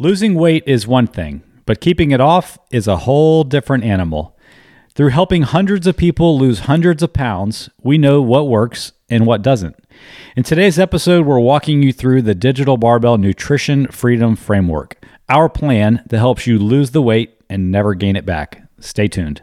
Losing weight is one thing, but keeping it off is a whole different animal. Through helping hundreds of people lose hundreds of pounds, we know what works and what doesn't. In today's episode, we're walking you through the Digital Barbell Nutrition Freedom Framework, our plan that helps you lose the weight and never gain it back. Stay tuned.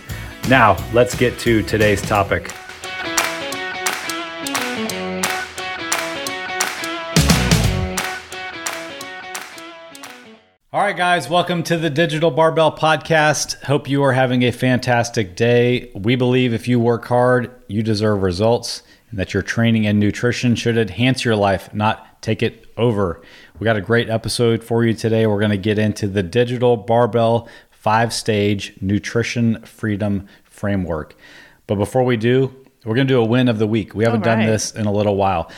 Now, let's get to today's topic. All right, guys, welcome to the Digital Barbell Podcast. Hope you are having a fantastic day. We believe if you work hard, you deserve results, and that your training and nutrition should enhance your life, not take it over. We got a great episode for you today. We're going to get into the Digital Barbell five stage nutrition freedom framework. But before we do, we're going to do a win of the week. We haven't right. done this in a little while.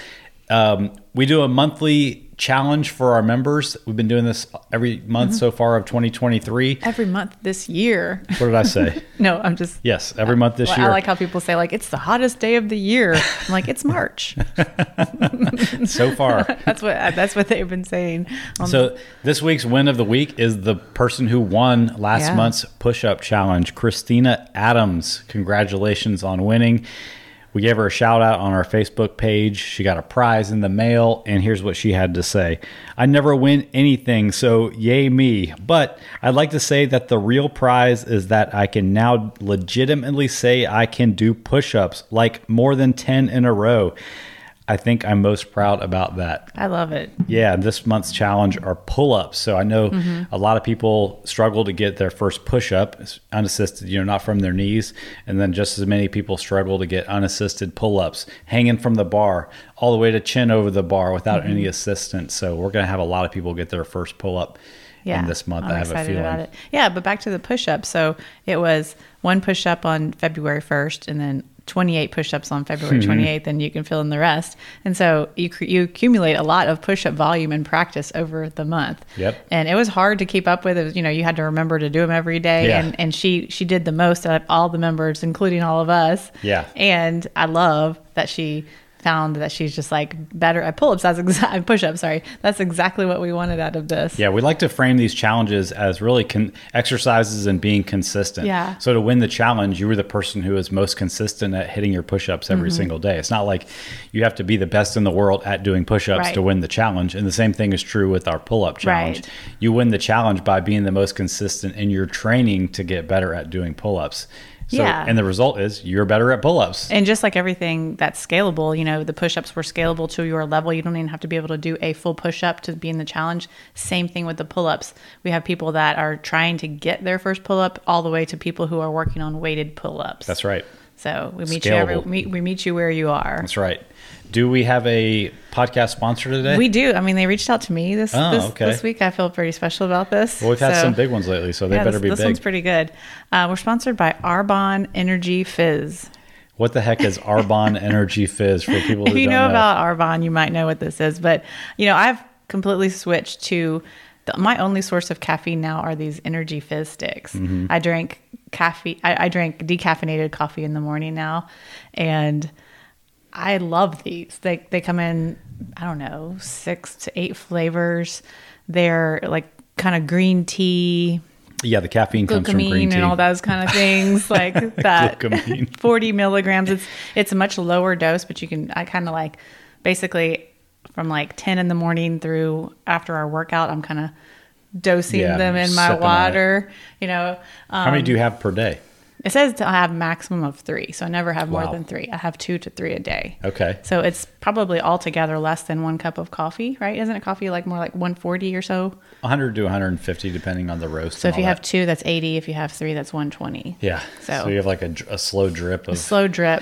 Um, we do a monthly challenge for our members. We've been doing this every month Mm-hmm. so far of 2023. every month this year. What did I say? No, I'm just. yes, every month this Well, year. I like how people say like it's the hottest day of the year. I'm like it's March. so far. that's what that's what they've been saying. Um, So this week's win of the week is the person who won last Yeah. month's push-up challenge, Christina Adams. Congratulations on winning. We gave her a shout out on our Facebook page. She got a prize in the mail, and here's what she had to say. I never win anything, so yay me. But I'd like to say that the real prize is that I can now legitimately say I can do push ups, like more than 10 in a row. I think I'm most proud about that. I love it. Yeah, this month's challenge are pull ups. So I know Mm-hmm. a lot of people struggle to get their first push up unassisted, you know, not from their knees. And then just as many people struggle to get unassisted pull ups, hanging from the bar all the way to chin over the bar without Mm-hmm. any assistance. So we're going to have a lot of people get their first pull up Yeah, in this month. I'm I have a feeling. about it. Yeah, but back to the push up. So it was one push up on February 1st, and then 28 push ups on February Mm-hmm. 28th, and you can fill in the rest. And so you you accumulate a lot of push up volume and practice over the month. Yep. And it was hard to keep up with. It was, you know, you had to remember to do them every day, Yeah. and and she she did the most out of all the members, including all of us. Yeah. And I love that she found that she's just like better at pull ups. That's exactly push ups. Sorry, that's exactly what we wanted out of this. Yeah, we like to frame these challenges as really con- exercises and being consistent. Yeah. So to win the challenge, you were the person who is most consistent at hitting your push-ups every Mm-hmm. single day. It's not like you have to be the best in the world at doing push-ups Right. to win the challenge. And the same thing is true with our pull-up challenge. Right. You win the challenge by being the most consistent in your training to get better at doing pull-ups. So, Yeah. And the result is you're better at pull-ups. And just like everything that's scalable, you know, the push ups were scalable to your level. You don't even have to be able to do a full push up to be in the challenge. Same thing with the pull ups. We have people that are trying to get their first pull up all the way to people who are working on weighted pull ups. That's right. So we meet you every, we, we meet you where you are. That's right. Do we have a podcast sponsor today? We do. I mean, they reached out to me this Oh, this, okay. this week. I feel pretty special about this. well, we've had So- some big ones lately, so they yeah, better this, be this big. one's pretty good. Uh, we're sponsored by Arbonne Energy Fizz. What the heck is Arbonne Energy Fizz for people who if you know, know? about Arbonne, you might know what this is. But you know, I've completely switched to the, my only source of caffeine now are these energy fizz sticks. Mm-hmm. I drink caffeine. I, I drink decaffeinated coffee in the morning now, and I love these. They they come in I don't know six to eight flavors. They're like kind of green tea, yeah, the caffeine comes from green tea. and all those kind of things like that. 40 milligrams. It's it's a much lower dose, but you can I kind of like basically from like 10 in the morning through after our workout, I'm kind of dosing Yeah, them in my sipping on it. water. You know, um, How many do you have per day? It says to have maximum of three, so I never have more Wow. than three. I have two to three a day. Okay. So it's probably altogether less than one cup of coffee, right? Isn't it coffee like more like 140 or so? 100 to 150 depending on the roast. So if you all have two, that's 80. If you have three, that's 120. yeah, So- so, you have like a, a slow drip of Slow drip.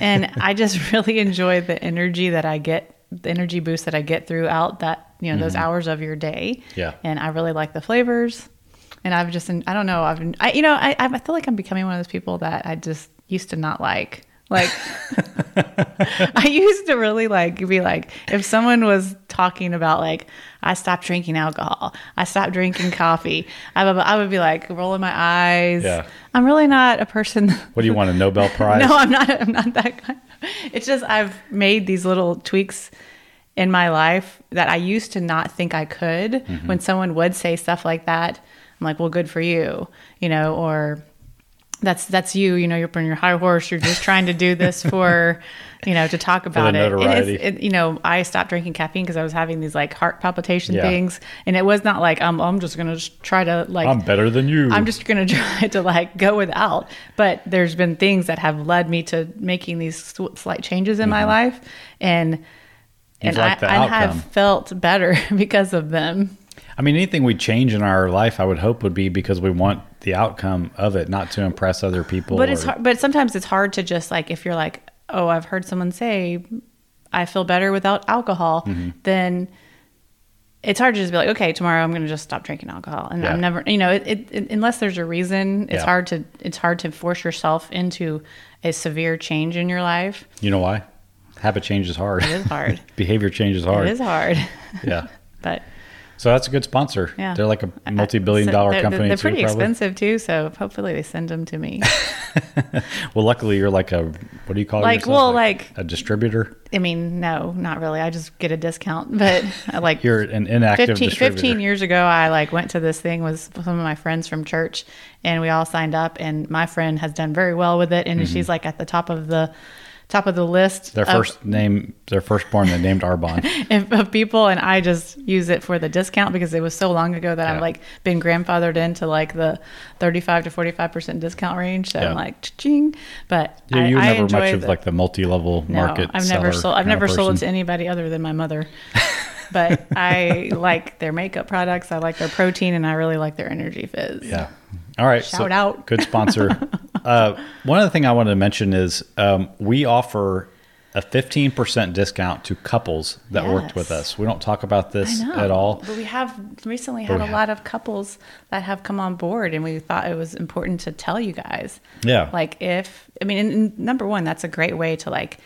and I just really enjoy the energy that I get, the energy boost that I get throughout that, you know, those hours of your day. Mm-hmm. Yeah. And I really like the flavors. And I've just, I don't know, I've, I, you know, I, I feel like I'm becoming one of those people that I just used to not like. Like, I used to really like be like, if someone was talking about like, I stopped drinking alcohol, I stopped drinking coffee, I would, I would be like rolling my eyes. Yeah. I'm really not a person. what do you want a Nobel Prize? No, I'm not. I'm not that kind. It's just I've made these little tweaks in my life that I used to not think I could. Mm-hmm. When someone would say stuff like that, I'm like, "Well, good for you," you know, or that's that's you. You know, you're on your high horse. You're just trying to do this for, you know, to talk about it. It's- notoriety. it. You know, I stopped drinking caffeine because I was having these like heart palpitation Yeah. things, and it was not like I'm. I'm just gonna just try to like I'm better than you. I'm just going to try to like go without. But there's been things that have led me to making these slight changes in my mm-hmm. life, and and I, I have felt better because of them. I mean, anything we change in our life, I would hope would be because we want the outcome of it, not to impress other people. But it's hard, but sometimes it's hard to just like if you're like, oh, I've heard someone say, I feel better without alcohol, Mm-hmm. then. It's hard to just be like, okay, tomorrow I'm going to just stop drinking alcohol, and Yeah. I'm never, you know, it, it, it- unless there's a reason, it's Yeah. hard to it's hard to force yourself into a severe change in your life. You know why? Habit change is hard. It is hard. Behavior change is hard. It is hard, Yeah. but So that's a good sponsor. yeah, They're like a multi-billion dollar they're, company They're too, pretty probably. expensive too, so hopefully they send them to me. Well, luckily you're like a what do you call it? Like, yourself? well, like- a distributor. I mean, no, not really. I just get a discount, but I like You're an inactive 15, distributor. 15 years ago, I like went to this thing with some of my friends from church, and we all signed up. And my friend has done very well with it, and mm-hmm. she's like at the top of the top of the list. Their of, first name, their firstborn, they named Arbonne. of people, and I just use it for the discount because it was so long ago that Yeah. I've like been grandfathered into like the thirty-five to forty-five percent discount range. So Yeah. I'm like, ching. But Yeah, you I never enjoy much of like the multi-level no, market. I've never sold. I've never sold it to anybody other than my mother. but I like their makeup products. I like their protein, and I really like their energy fizz. Yeah. All right. Shout out. Good sponsor. uh, one other thing I wanted to mention is um, we offer a 15% discount to couples that worked with us. We don't talk about this know. at all. But we have recently had we a have- lot of couples that have come on board, and we thought it was important to tell you guys. Yeah. Like, if, I mean, and, and number one, that's a great way to like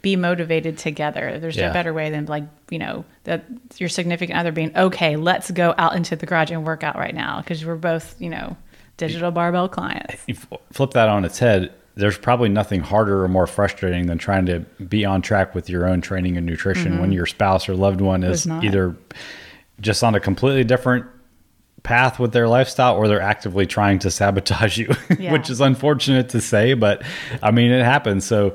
be motivated together. There's Yeah. no better way than like, you know, that your significant other being, okay, let's go out into the garage and work out right now because we're both, you know, digital barbell clients. You flip that on its head, there's probably nothing harder or more frustrating than trying to be on track with your own training and nutrition when mm-hmm. your spouse or loved one is Is either just on a completely different path with their lifestyle or they're actively trying to sabotage you, Yeah. which is unfortunate to say, but I mean, it happens. So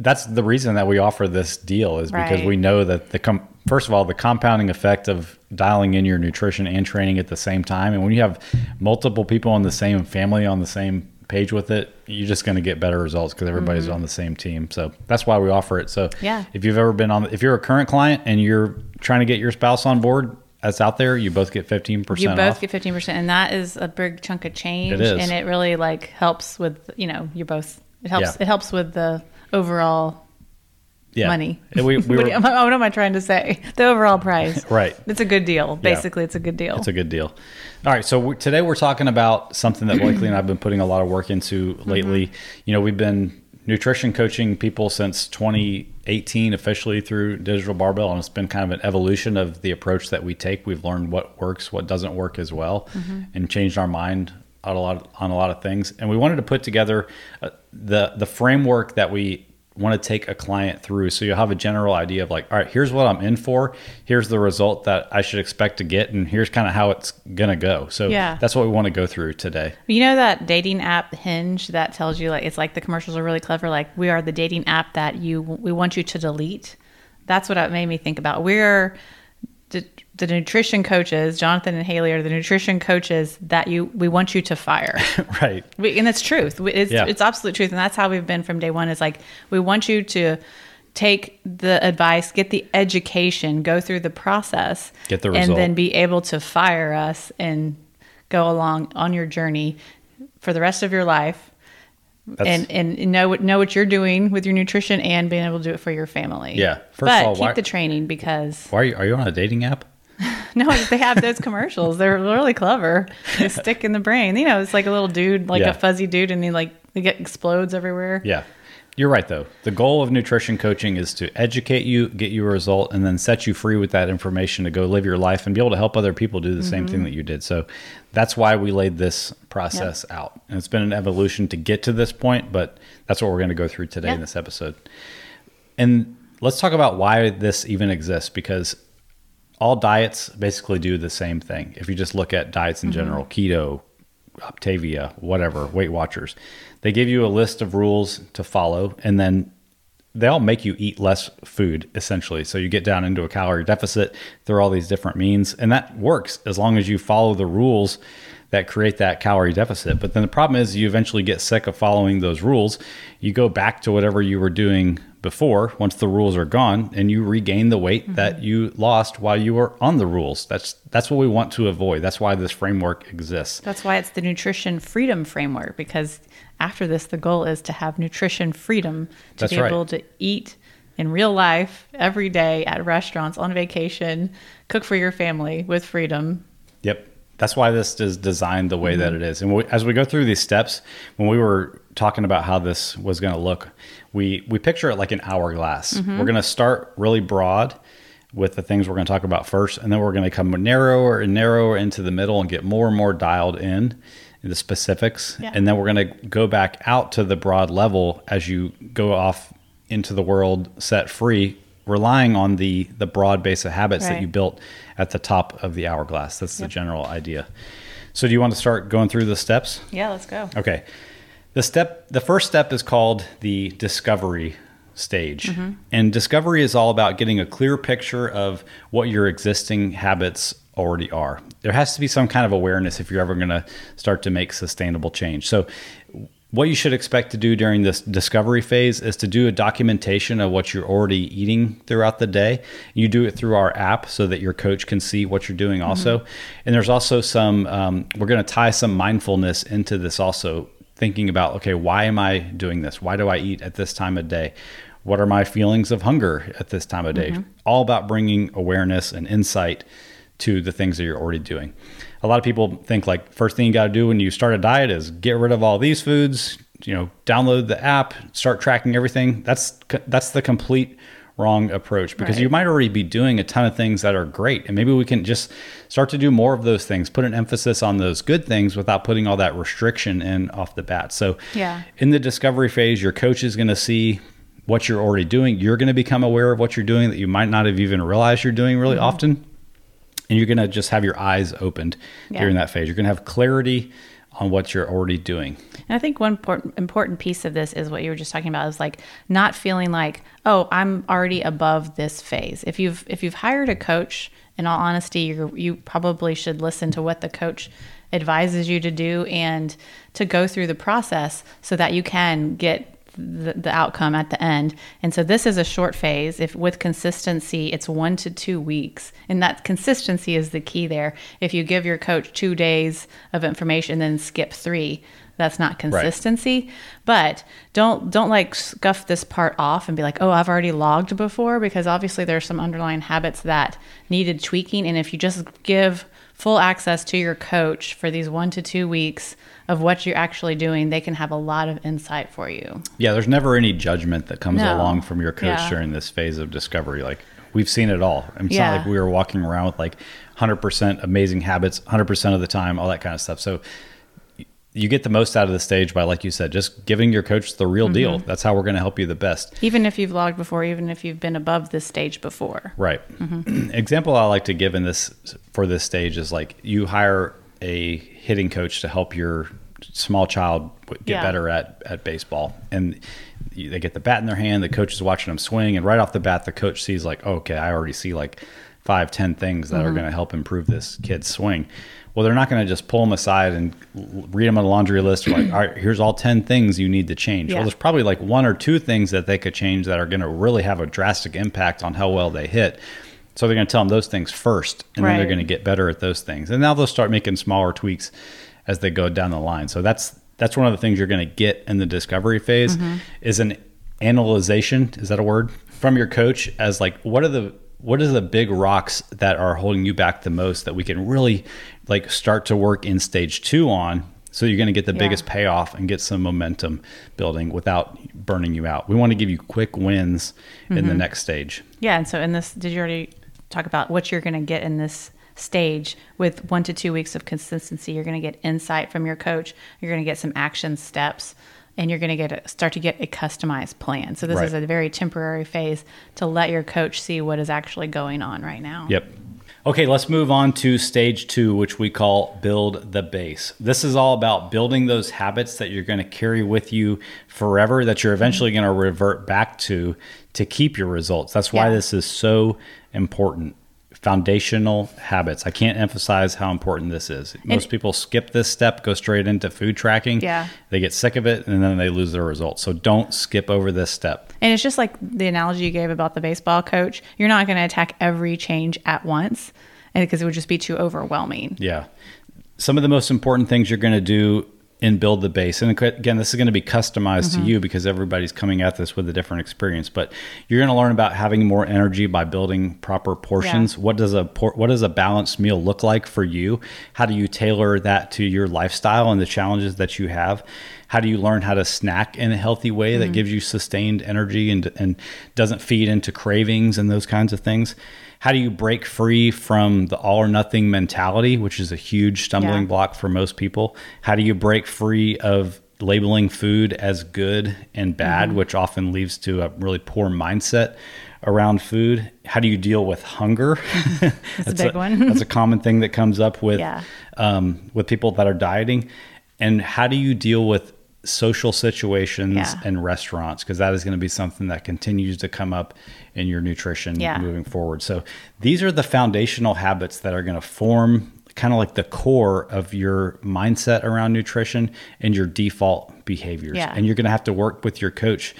that's the reason that we offer this deal is because Right. we know that the com- first of all the compounding effect of dialing in your nutrition and training at the same time and when you have multiple people in the same family on the same page with it you're just going to get better results because everybody's on the same team so that's why we offer it so Mm-hmm. Yeah. if you've ever been on if you're a current client and you're trying to get your spouse on board that's out there you both get 15% You both off get 15%, and that is a big chunk of change. It is. And it really like helps with, you know, you're both, it helps, Yeah. it helps with the overall yeah. money. We, we what, were, am I- what am I trying to say? The overall price. Right. It's a good deal. Basically, it's a good deal. It's a good deal. All right, so we today we're talking about something that Blakely and I've been putting a lot of work into lately. You know, we've been nutrition coaching people since 2018 officially through Digital Barbell, and it's been kind of an evolution of the approach that we take. We've learned what works, what doesn't work as well, and changed our mind on a lot on a lot of things. And we wanted to put together uh, the the framework that we want to take a client through so you'll have a general idea of like all right here's what i'm in for here's the result that i should expect to get and here's kind of how it's gonna go so Yeah. that's what we want to go through today You know that dating app Hinge that tells you like it's like the commercials are really clever. Like we are the dating app that you we want you to delete. That's what it made me think about. We're the, the nutrition coaches, Jonathan and Haley are the nutrition coaches that you we want you to fire. right. We, and it's truth. We- It's, Yeah. it's absolute truth. And that's how we've been from day one. Is like, we want you to take the advice, get the education, go through the process, Get the and then be able to fire us and go along on your journey for the rest of your life. That's- and and know what know what you're doing with your nutrition and being able to do it for your family. Yeah. First of all, keep why- the training because Why are you, are you on a dating app? no, they have those commercials. They're really clever. They stick in the brain. You know, it's like a little dude, like Yeah. a fuzzy dude, and he like he get explodes everywhere. Yeah. You're right, though. The goal of nutrition coaching is to educate you, get you a result, and then set you free with that information to go live your life and be able to help other people do the same thing mm-hmm. that you did. So that's why we laid this process out. And it's been an evolution to get to this point, but that's what we're going to go through today in this episode. And let's talk about why this even exists because all diets basically do the same thing. If you just look at diets in mm-hmm. general, keto, Optavia, whatever, Weight Watchers, they give you a list of rules to follow, and then they'll make you eat less food essentially. So you get down into a calorie deficit through all these different means, and that works as long as you follow the rules that create that calorie deficit. But then the problem is you eventually get sick of following those rules. You go back to whatever you were doing before once the rules are gone and you regain the weight that you lost while you were on the rules. That's that's what we want to avoid. That's why this framework exists. That's why it's the nutrition freedom framework because after this, the goal is to have nutrition freedom to That's be right. able to eat in real life every day at restaurants, on vacation, cook for your family with freedom. Yep. That's why this is designed the way that Mm-hmm. it is. And we, as we go through these steps, when we were talking about how this was going to look, we we picture it like an hourglass. Mm-hmm. We're going to start really broad with the things we're going to talk about first, and then we're going to come narrower and narrower into the middle and get more and more dialed in in the specifics. Yeah. And then we're going to go back out to the broad level as you go off into the world set free, relying on the the broad base of habits that you built at the top of the hourglass. That's the general idea. So do you want to start going through the steps? Yeah, let's go. Okay. The step the first step is called the discovery stage. And discovery is all about getting a clear picture of what your existing habits already are. There has to be some kind of awareness if you're ever going to start to make sustainable change. So what you should expect to do during this discovery phase is to do a documentation of what you're already eating throughout the day. You do it through our app so that your coach can see what you're doing also. And there's also some, um, we're going to tie some mindfulness into this also, thinking about, okay, why am I doing this? Why do I eat at this time of day? What are my feelings of hunger at this time of day? Mm-hmm. All about bringing awareness and insight to the things that you're already doing. A lot of people think like first thing you got to do when you start a diet is get rid of all these foods, you know, download the app, start tracking everything. That's that's the complete wrong approach because Right. you might already be doing a ton of things that are great and maybe we can just start to do more of those things, put an emphasis on those good things without putting all that restriction in off the bat. So Yeah. in the discovery phase, your coach is going to see what you're already doing. You're going to become aware of what you're doing that you might not have even realized you're doing really mm-hmm. often. And you're going to just have your eyes opened Yeah. during that phase. You're going to have clarity on what you're already doing. And I think one important piece of this is what you were just talking about is like not feeling like, oh, I'm already above this phase. If you've if you've hired a coach, in all honesty, you you probably should listen to what the coach advises you to do and to go through the process so that you can get the, the outcome at the end. And so this is a short phase. If with consistency, it's one to two weeks, and that consistency is the key there. If you give your coach two days of information, then skip three, that's not consistency. But don't don't like scuff this part off and be like, oh, I've already logged before, because obviously there's some underlying habits that needed tweaking. And if you just give full access to your coach for these one to two weeks of what you're actually doing, they can have a lot of insight for you. Yeah, there's never any judgment that comes No. along from your coach Yeah. during this phase of discovery. Like we've seen it all. It's Yeah. not like we were walking around with like 100% amazing habits 100% of the time, all that kind of stuff. So you get the most out of the stage by, like you said, just giving your coach the real deal. Mm-hmm. That's how we're going to help you the best. Even if you've logged before, even if you've been above this stage before. Right. Example I like to give in this for this stage is like you hire a hitting coach to help your small child get Yeah. better at at baseball, and they get the bat in their hand. The coach is watching them swing, and right off the bat, the coach sees like, oh, okay, I already see like five, ten things that are going to help improve this kid's swing. Well, they're not going to just pull them aside and read them on a laundry list. Like, all right, here's all ten things you need to change. Yeah. Well, there's probably like one or two things that they could change that are going to really have a drastic impact on how well they hit. So they're going to tell them those things first, and then they're going to get better at those things. And now they'll start making smaller tweaks as they go down the line. So that's that's one of the things you're going to get in the discovery phase mm-hmm. is an analyzation. Is that a word from your coach as like what are the what are the big rocks that are holding you back the most that we can really like start to work in stage two on so you're going to get the Yeah. biggest payoff and get some momentum building without burning you out. We want to give you quick wins in the mm-hmm. next stage. Yeah, and so in this, did you already talk about what you're going to get in this stage with one to two weeks of consistency? You're going to get insight from your coach. You're going to get some action steps, and you're going to get a, start to get a customized plan. So this Right. is a very temporary phase to let your coach see what is actually going on right now. Yep. Okay, let's move on to stage two, which we call build the base. This is all about building those habits that you're going to carry with you forever, that you're eventually going to revert back to to keep your results. That's why Yeah. this is so important. Foundational habits. I can't emphasize how important this is. Most people skip this step, go straight into food tracking. Yeah. They get sick of it and then they lose their results. So don't skip over this step. And it's just like the analogy you gave about the baseball coach. You're not going to attack every change at once, and because it would just be too overwhelming. Yeah. Some of the most important things you're going to do in build the base. And again, this is going to be customized Mm-hmm. to you because everybody's coming at this with a different experience, but you're going to learn about having more energy by building proper portions. What does a por- what does a balanced meal look like for you? How do you tailor that to your lifestyle and the challenges that you have? How do you learn how to snack in a healthy way Mm-hmm. that gives you sustained energy and and doesn't feed into cravings and those kinds of things? How do you break free from the all or nothing mentality, which is a huge stumbling Yeah. block for most people? How do you break free of labeling food as good and bad, Mm-hmm. which often leads to a really poor mindset around food? How do you deal with hunger? that's a big one. that's a common thing that comes up with Yeah. um, with people that are dieting. And how do you deal with social situations Yeah. and restaurants? Because that is going to be something that continues to come up in your nutrition Yeah. moving forward. So these are the foundational habits that are going to form kind of like the core of your mindset around nutrition and your default behaviors. Yeah. And you're going to have to work with your coach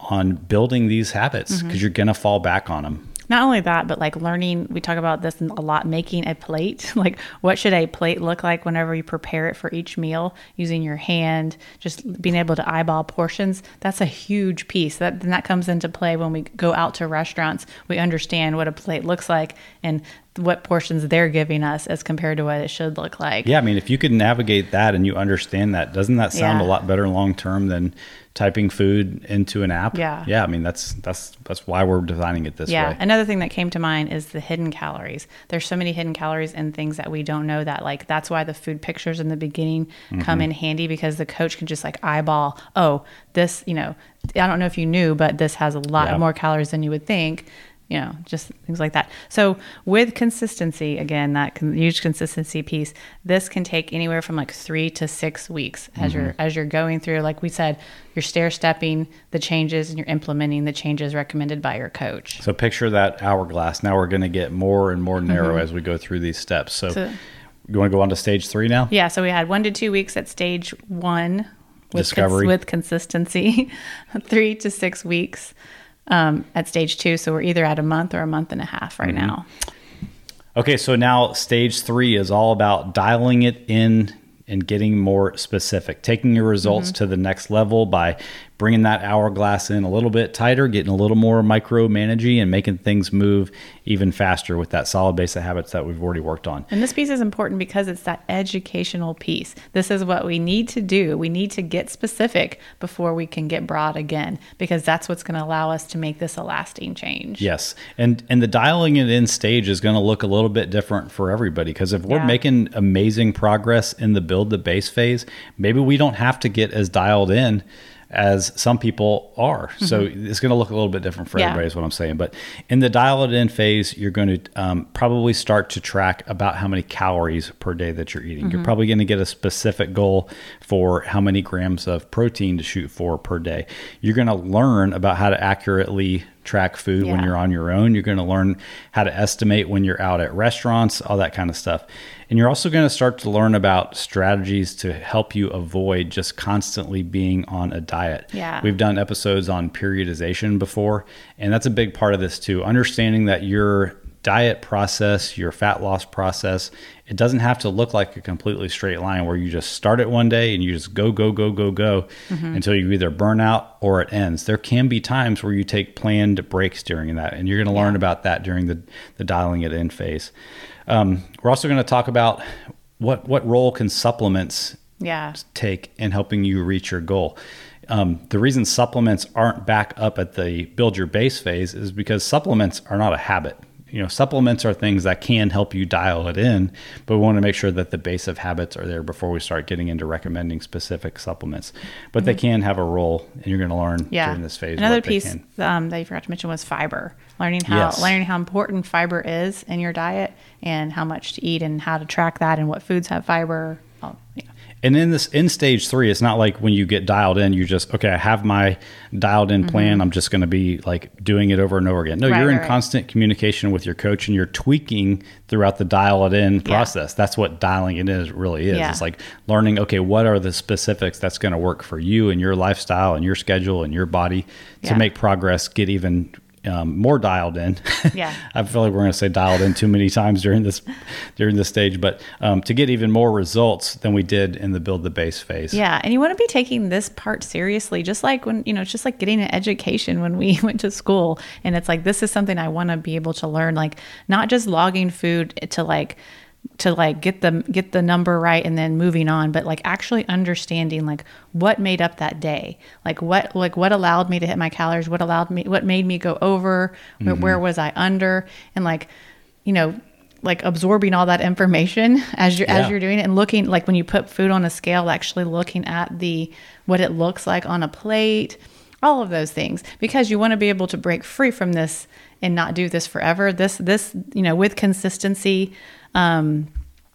on building these habits because Mm-hmm. you're going to fall back on them. Not only that, but like learning, we talk about this a lot, making a plate. Like, what should a plate look like whenever you prepare it for each meal using your hand, just being able to eyeball portions? That's a huge piece. That, then that comes into play when we go out to restaurants. We understand what a plate looks like and what portions they're giving us as compared to what it should look like. Yeah, I mean, if you could navigate that and you understand that, doesn't that sound Yeah. a lot better long term than typing food into an app? Yeah. Yeah, I mean, that's that's that's why we're designing it this Yeah. way. Another thing that came to mind is the hidden calories. There's so many hidden calories and things that we don't know that like that's why the food pictures in the beginning come mm-hmm. in handy because the coach can just like eyeball, oh, this, you know, I don't know if you knew, but this has a lot Yeah. more calories than you would think. You know, just things like that. So, with consistency, again, that con- huge consistency piece, this can take anywhere from like three to six weeks as you're as you're going through. Like we said, you're stair stepping the changes and you're implementing the changes recommended by your coach. So picture that hourglass. Now we're going to get more and more narrow as we go through these steps. So, Mm-hmm. So- you want to go on to stage three now? Yeah, so we had one to two weeks at stage one with Discovery. with consistency, three to six weeks um, at stage two. So we're either at a month or a month and a half right Mm-hmm. now. Okay, so now stage three is all about dialing it in and getting more specific, taking your results Mm-hmm. to the next level by bringing that hourglass in a little bit tighter, getting a little more micromanaging, and making things move even faster with that solid base of habits that we've already worked on. And this piece is important because it's that educational piece. This is what we need to do. We need to get specific before we can get broad again, because that's what's going to allow us to make this a lasting change. Yes, and and the dialing it in stage is going to look a little bit different for everybody because if we're Yeah. making amazing progress in the build the base phase, maybe we don't have to get as dialed in as some people are. So it's going to look a little bit different for Mm-hmm. Yeah. everybody, is what I'm saying. But in the dial it in phase, you're going to um, probably start to track about how many calories per day that you're eating. Mm-hmm. You're probably going to get a specific goal for how many grams of protein to shoot for per day. You're going to learn about how to accurately track food when you're on your own. You're going to learn how to estimate when you're out at restaurants, all that kind of stuff. And you're also going to start to learn about strategies to help you avoid just constantly being on a diet. Yeah. We've done episodes on periodization before, and that's a big part of this too. Understanding that your diet process, your fat loss process, it doesn't have to look like a completely straight line where you just start it one day and you just go, go, go, go, go until you either burn out or it ends. There can be times where you take planned breaks during that, and you're going to learn Yeah. about that during the, the dialing it in phase. Um, we're also going to talk about what, what role can supplements Yeah. take in helping you reach your goal. Um, the reason supplements aren't back up at the build your base phase is because supplements are not a habit. You know, supplements are things that can help you dial it in, but we want to make sure that the base of habits are there before we start getting into recommending specific supplements. But they can have a role, and you're going to learn Mm-hmm. Yeah. during this phase. Another piece um, that you forgot to mention was fiber. Learning how Yes. learning how important fiber is in your diet and how much to eat and how to track that and what foods have fiber. Oh, yeah. And in this in stage three, it's not like when you get dialed in, you just okay, I have my dialed in plan. I'm just going to be like doing it over and over again. No, Mm-hmm. Right, you're in right, constant communication with your coach, and you're tweaking throughout the dial it in process. That's what dialing it in really is. Yeah. It's like learning. Okay, what are the specifics that's going to work for you and your lifestyle and your schedule and your body to Yeah. make progress, get even. Um, more dialed in. Yeah. I feel like we're going to say dialed in too many times during this during this stage, but um, to get even more results than we did in the build the base phase. Yeah, and you want to be taking this part seriously, just like when you know, it's just like getting an education when we went to school, and it's like this is something I want to be able to learn, like not just logging food to like to like get the get the number right and then moving on but like actually understanding like what made up that day. Like what like what allowed me to hit my calories what allowed me what made me go over where, mm-hmm. where was i under and like you know like absorbing all that information as you're Yeah. as you're doing it and looking like when you put food on a scale actually looking at the what it looks like on a plate all of those things. Because you want to be able to break free from this and not do this forever. This this you know with consistency um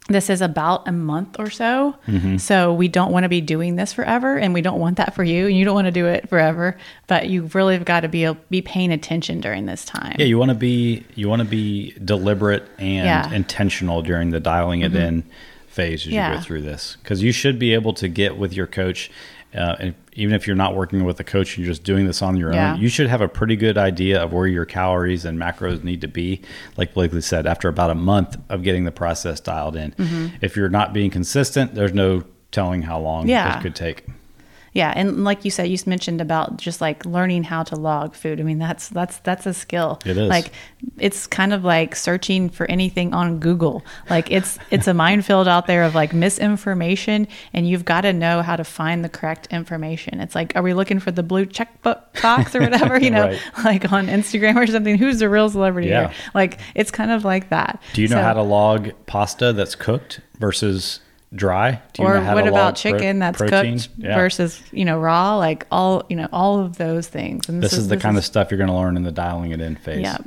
this is about a month or so Mm-hmm. so we don't want to be doing this forever and we don't want that for you and you don't want to do it forever but you really have got to be be paying attention during this time Yeah, you want to be you want to be deliberate and Yeah. Mm-hmm. intentional during the dialing it in phase as you go through this because you should be able to get with your coach. Uh, and even if you're not working with a coach, and you're just doing this on your Yeah. own. You should have a pretty good idea of where your calories and macros need to be. Like Blakely said, after about a month of getting the process dialed in. Mm-hmm. If you're not being consistent, there's no telling how long Yeah. it could take. Yeah, and like you said, you mentioned about just like learning how to log food. I mean, that's that's that's a skill. It is. Like it's kind of like searching for anything on Google. Like it's it's a minefield out there of like misinformation, and you've got to know how to find the correct information. It's like, are we looking for the blue check box or whatever? You know, Right. like on Instagram or something. Who's the real celebrity Yeah. here? Like it's kind of like that. Do you know So- how to log pasta that's cooked versus dry? Do you or what about log pro- chicken that's protein? cooked Yeah. versus you know raw like all you know all of those things and This is the kind of stuff you're going to learn in the dialing it in phase. Yeah.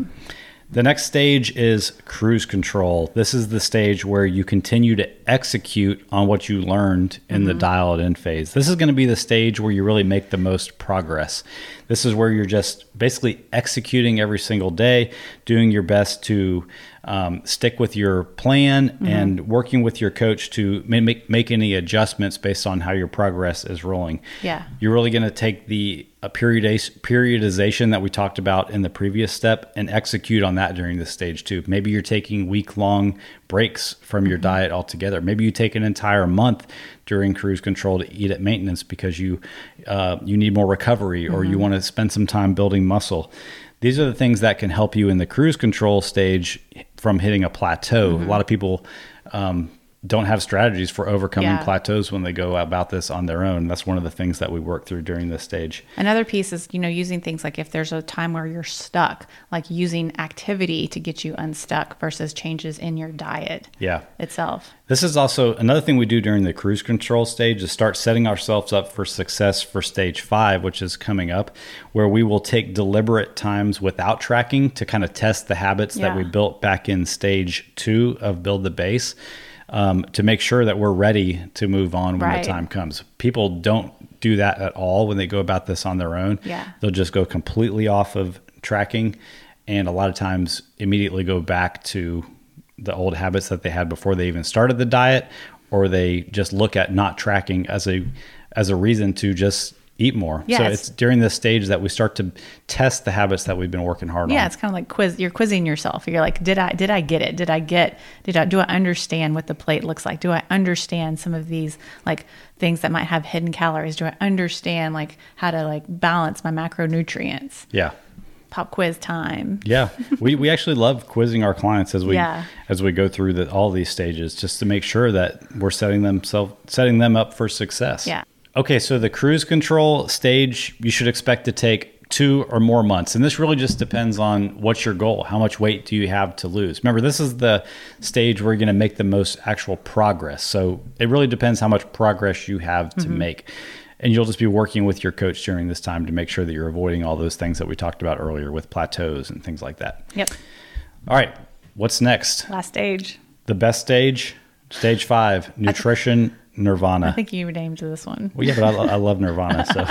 The next stage is cruise control. This is the stage where you continue to execute on what you learned in the dial it in phase. This is going to be the stage where you really make the most progress. This is where you're just basically executing every single day, doing your best to um, stick with your plan and working with your coach to make make any adjustments based on how your progress is rolling. Yeah. You're really going to take the periodiz- periodization that we talked about in the previous step and execute on that during this stage too. Maybe you're taking week long breaks from your diet altogether. Maybe you take an entire month during cruise control to eat at maintenance because you uh, you need more recovery or you want to spend some time building muscle. These are the things that can help you in the cruise control stage from hitting a plateau. A lot of people um, don't have strategies for overcoming Yeah. plateaus when they go about this on their own. That's one of the things that we work through during this stage. Another piece is, you know, using things like if there's a time where you're stuck, like using activity to get you unstuck versus changes in your diet Yeah. itself. This is also another thing we do during the cruise control stage is start setting ourselves up for success for stage five, which is coming up, where we will take deliberate times without tracking to kind of test the habits that we built back in stage two of Build the Base um, to make sure that we're ready to move on when Right. the time comes. People don't do that at all when they go about this on their own. Yeah. They'll just go completely off of tracking and a lot of times immediately go back to the old habits that they had before they even started the diet or they just look at not tracking as a as a reason to just eat more. Yeah, so it's- it's during this stage that we start to test the habits that we've been working hard Yeah, on. Yeah, it's kind of like quiz. You're quizzing yourself. You're like, did I did I get it? Did I get? Did I do I understand what the plate looks like? Do I understand some of these like things that might have hidden calories? Do I understand like how to like balance my macronutrients? Yeah. Pop quiz time. Yeah, we, we actually love quizzing our clients as we Yeah. as we go through the, all these stages, just to make sure that we're setting them self, setting them up for success. Yeah. Okay, so the cruise control stage you should expect to take two or more months, and this really just depends on what's your goal. How much weight do you have to lose? Remember, this is the stage where you're going to make the most actual progress. So it really depends how much progress you have to mm-hmm. make. And you'll just be working with your coach during this time to make sure that you're avoiding all those things that we talked about earlier with plateaus and things like that. Yep. All right, what's next? Last stage. The best stage, stage five, nutrition nirvana. I think you named this one. well, yeah, but I, I love Nirvana, so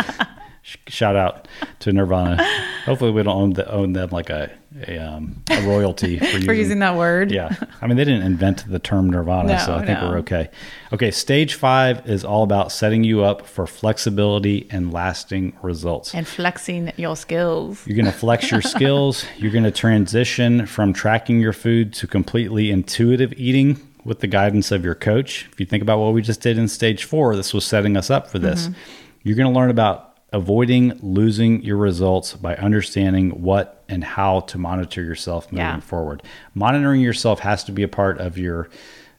shout out to Nirvana. Hopefully, we don't own, the, own them like a a, um, a royalty for using, For using that word. Yeah, I mean they didn't invent the term Nirvana, No, so I think no. we're okay. Okay, stage five is all about setting you up for flexibility and lasting results. And flexing your skills. You're going to flex your skills. You're going to transition from tracking your food to completely intuitive eating with the guidance of your coach. If you think about what we just did in stage four, this was setting us up for this. Mm-hmm. You're going to learn about avoiding losing your results by understanding what and how to monitor yourself moving Yeah. forward. Monitoring yourself has to be a part of your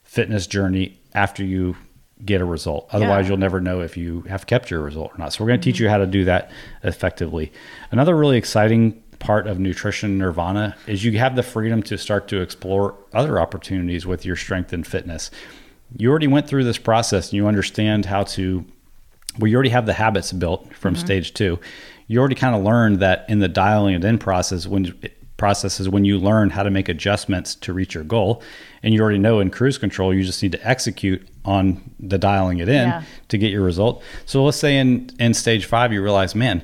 fitness journey after you get a result. Otherwise, Yeah. you'll never know if you have kept your result or not. So we're going to teach mm-hmm. you how to do that effectively. Another really exciting part of nutrition nirvana is you have the freedom to start to explore other opportunities with your strength and fitness. You already went through this process and you understand how to well, you already have the habits built from mm-hmm. stage two. You already kind of learned that in the dialing it in process, when process is when you learn how to make adjustments to reach your goal, and you already know in cruise control, you just need to execute on the dialing it in Yeah. to get your result. So let's say in in stage five, you realize, man,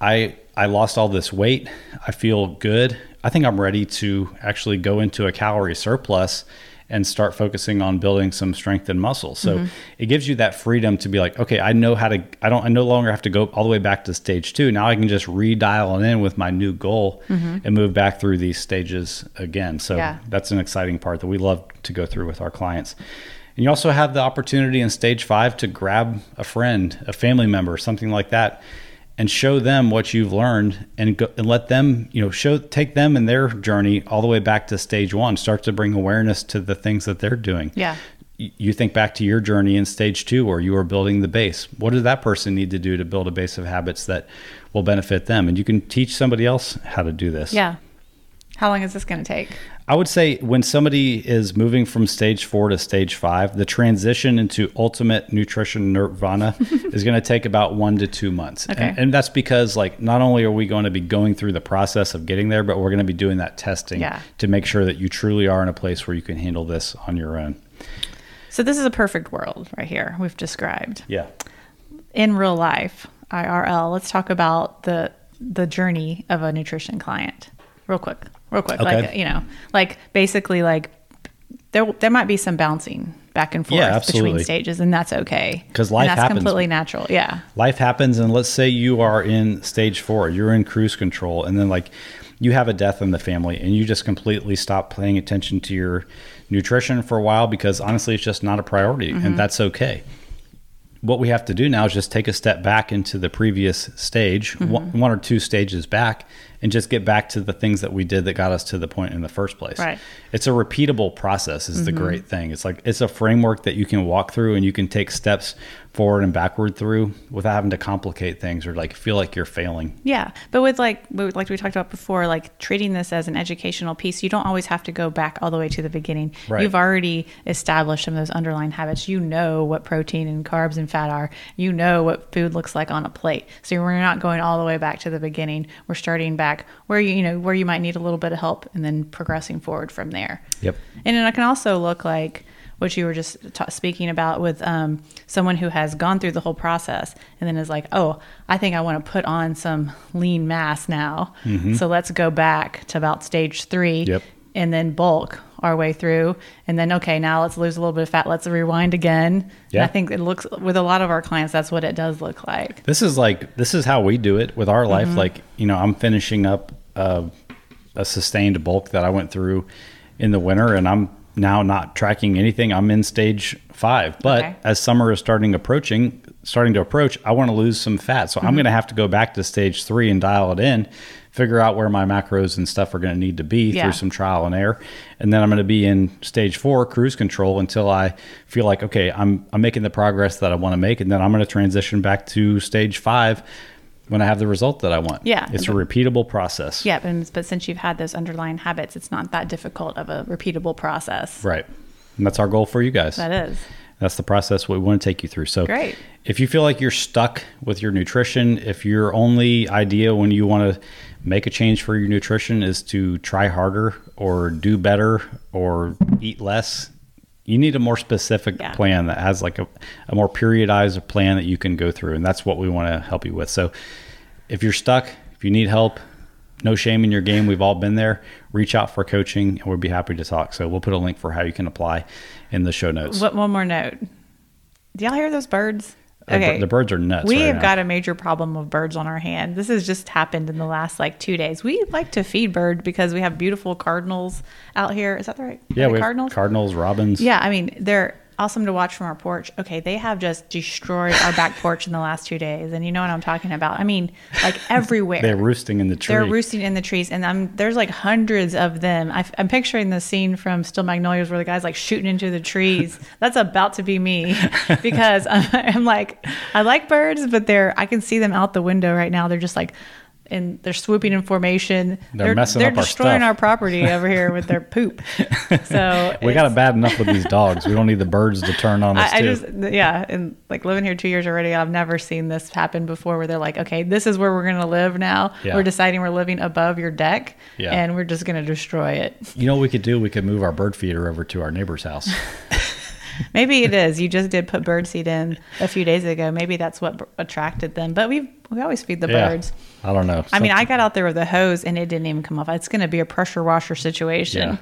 I I lost all this weight. I feel good. I think I'm ready to actually go into a calorie surplus and start focusing on building some strength and muscle. So mm-hmm. it gives you that freedom to be like, okay, I know how to I don't I no longer have to go all the way back to stage 2. Now I can just redial it in with my new goal mm-hmm. and move back through these stages again. So Yeah. that's an exciting part that we love to go through with our clients. And you also have the opportunity in stage five to grab a friend, a family member, something like that, and show them what you've learned and, go, and let them, you know, show, take them in their journey all the way back to stage one. Start to bring awareness to the things that they're doing. Yeah. You think back to your journey in stage two where you were building the base. What does that person need to do to build a base of habits that will benefit them? And you can teach somebody else how to do this. Yeah. How long is this going to take? I would say when somebody is moving from stage four to stage five, the transition into ultimate nutrition nirvana is going to take about one to two months. Okay. And, and that's because, like, not only are we going to be going through the process of getting there, but we're going to be doing that testing Yeah. to make sure that you truly are in a place where you can handle this on your own. So this is a perfect world right here we've described. Yeah. In real life, IRL, let's talk about the the journey of a nutrition client. Real quick. Real quick. Okay. Like, you know, like basically like there there might be some bouncing back and forth Yeah, between stages and that's okay because life that's happens. completely natural. Yeah. life happens and let's say you are in stage four you're in cruise control and then like you have a death in the family and you just completely stop paying attention to your nutrition for a while because honestly it's just not a priority and mm-hmm. that's okay what we have to do now is just take a step back into the previous stage one, mm-hmm. one or two stages back and just get back to the things that we did that got us to the point in the first place. Right. it's a repeatable process is the mm-hmm. great thing. It's like it's a framework that you can walk through and you can take steps forward and backward through without having to complicate things or like feel like you're failing Yeah, but with like like we talked about before, like treating this as an educational piece, you don't always have to go back all the way to the beginning. Right. You've already established some of those underlying habits. You know what protein and carbs and fat are. You know what food looks like on a plate. So we're not going all the way back to the beginning. We're starting back where you you know where you might need a little bit of help and then progressing forward from there. Yep. And then it can also look like what you were just ta speaking about with um, someone who has gone through the whole process and then is like, oh, I think I want to put on some lean mass now. So let's go back to about stage three Mm-hmm. Yep. and then bulk our way through. And then, okay, now let's lose a little bit of fat. Let's rewind again. And I think it looks, with a lot of our clients, that's what it does look like. This is like this is how we do it with our life. Like you know, I'm finishing up a, a sustained bulk that I went through in the winter, and I'm now not tracking anything. I'm in stage five, but Okay. as summer is starting approaching, starting to approach, I want to lose some fat, so I'm mm-hmm. going to have to go back to stage three and dial it in. Figure out where my macros and stuff are going to need to be Yeah. through some trial and error, and then I'm going to be in stage four, cruise control, until I feel like okay, I'm I'm making the progress that I want to make, and then I'm going to transition back to stage five when I have the result that I want. Yeah. it's a repeatable process. Yeah, but, but since you've had those underlying habits, it's not that difficult of a repeatable process. right, and that's our goal for you guys. That is. That's the process we want to take you through. So, Great. if you feel like you're stuck with your nutrition, if your only idea when you want to make a change for your nutrition is to try harder or do better or eat less, you need a more specific Yeah. plan that has like a, a more periodized plan that you can go through. And that's what we want to help you with. So, if you're stuck, if you need help, no shame in your game. We've all been there. Reach out for coaching and we'd be happy to talk. So, we'll put a link for how you can apply in the show notes. What, one more note. Do y'all hear those birds? The bir- the birds are nuts We right have now. got a major problem of birds on our hand. This has just happened in the last like two days. We like to feed birds because we have beautiful cardinals out here. Is that the right? Yeah, we cardinals. cardinals, robins. Yeah, I mean they're awesome to watch from our porch. Okay, they have just destroyed our back porch in the last two days, and you know what I'm talking about. I mean, like everywhere. They're roosting in the tree. They're roosting in the trees, and I'm, there's like hundreds of them. I, am picturing the scene from Steel Magnolias where the guy's like shooting into the trees. That's about to be me because I'm, I'm like, I like birds, but they're I can see them out the window right now. They're just like, and they're swooping in formation. They're messing they're up destroying our property over here with their poop. So we got it bad enough with these dogs. We don't need the birds to turn on us I, I too. just yeah, and like living here two years already, I've never seen this happen before. Where they're like, okay, this is where we're gonna live now. Yeah. We're deciding we're living above your deck, Yeah. and we're just gonna destroy it. you know what we could do? We could move our bird feeder over to our neighbor's house. Maybe it is. You just did put birdseed in a few days ago. Maybe that's what b- attracted them. But we we always feed the yeah. birds. I don't know. I mean, I got out there with a hose and it didn't even come off. It's going to be a pressure washer situation. yeah.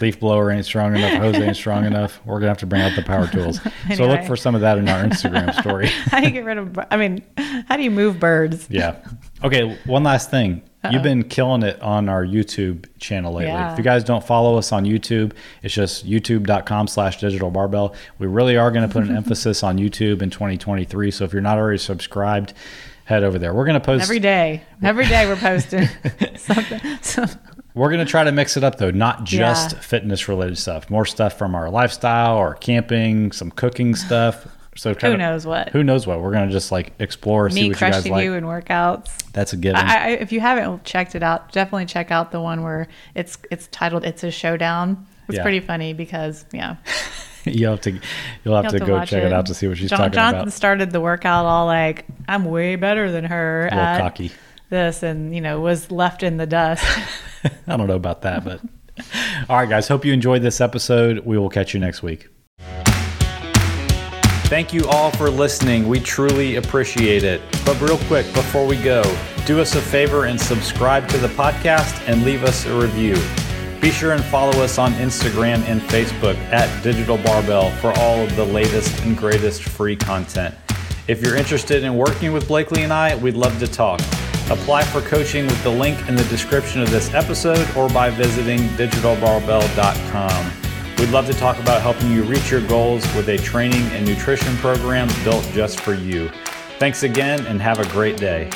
Leaf blower ain't strong enough. Hose ain't strong enough. We're gonna have to bring out the power tools. So look for some of that in our Instagram story. how do you get rid of? I mean, how do you move birds? Yeah. Okay. One last thing. You've been killing it on our YouTube channel lately. Yeah. If you guys don't follow us on YouTube, it's just youtube.com slash digital barbell. We really are going to put an emphasis on YouTube in 2023. So if you're not already subscribed, head over there. We're going to post Every day, every day we're posting something. So, We're going to try to mix it up though, not just Yeah. fitness related stuff. More stuff from our lifestyle or camping, some cooking stuff. So who knows what? Who knows what? We're going to just like explore, see Me what you guys crushing like. you in workouts. That's a given. I, I, if you haven't checked it out, definitely check out the one where it's it's titled "It's a Showdown." It's Yeah. pretty funny because yeah, you have to you'll have, you to, have go check it. out to see what she's John, talking Jonathan about. started the workout all like, "I'm way better than her." A little at cocky. This and you know was left in the dust. I don't know about that, but all right, guys. Hope you enjoyed this episode. We will catch you next week. Thank you all for listening. We truly appreciate it. But real quick, before we go, do us a favor and subscribe to the podcast and leave us a review. Be sure and follow us on Instagram and Facebook at Digital Barbell for all of the latest and greatest free content. If you're interested in working with Blakely and I, we'd love to talk. Apply for coaching with the link in the description of this episode or by visiting digitalbarbell.com. We'd love to talk about helping you reach your goals with a training and nutrition program built just for you. Thanks again and have a great day.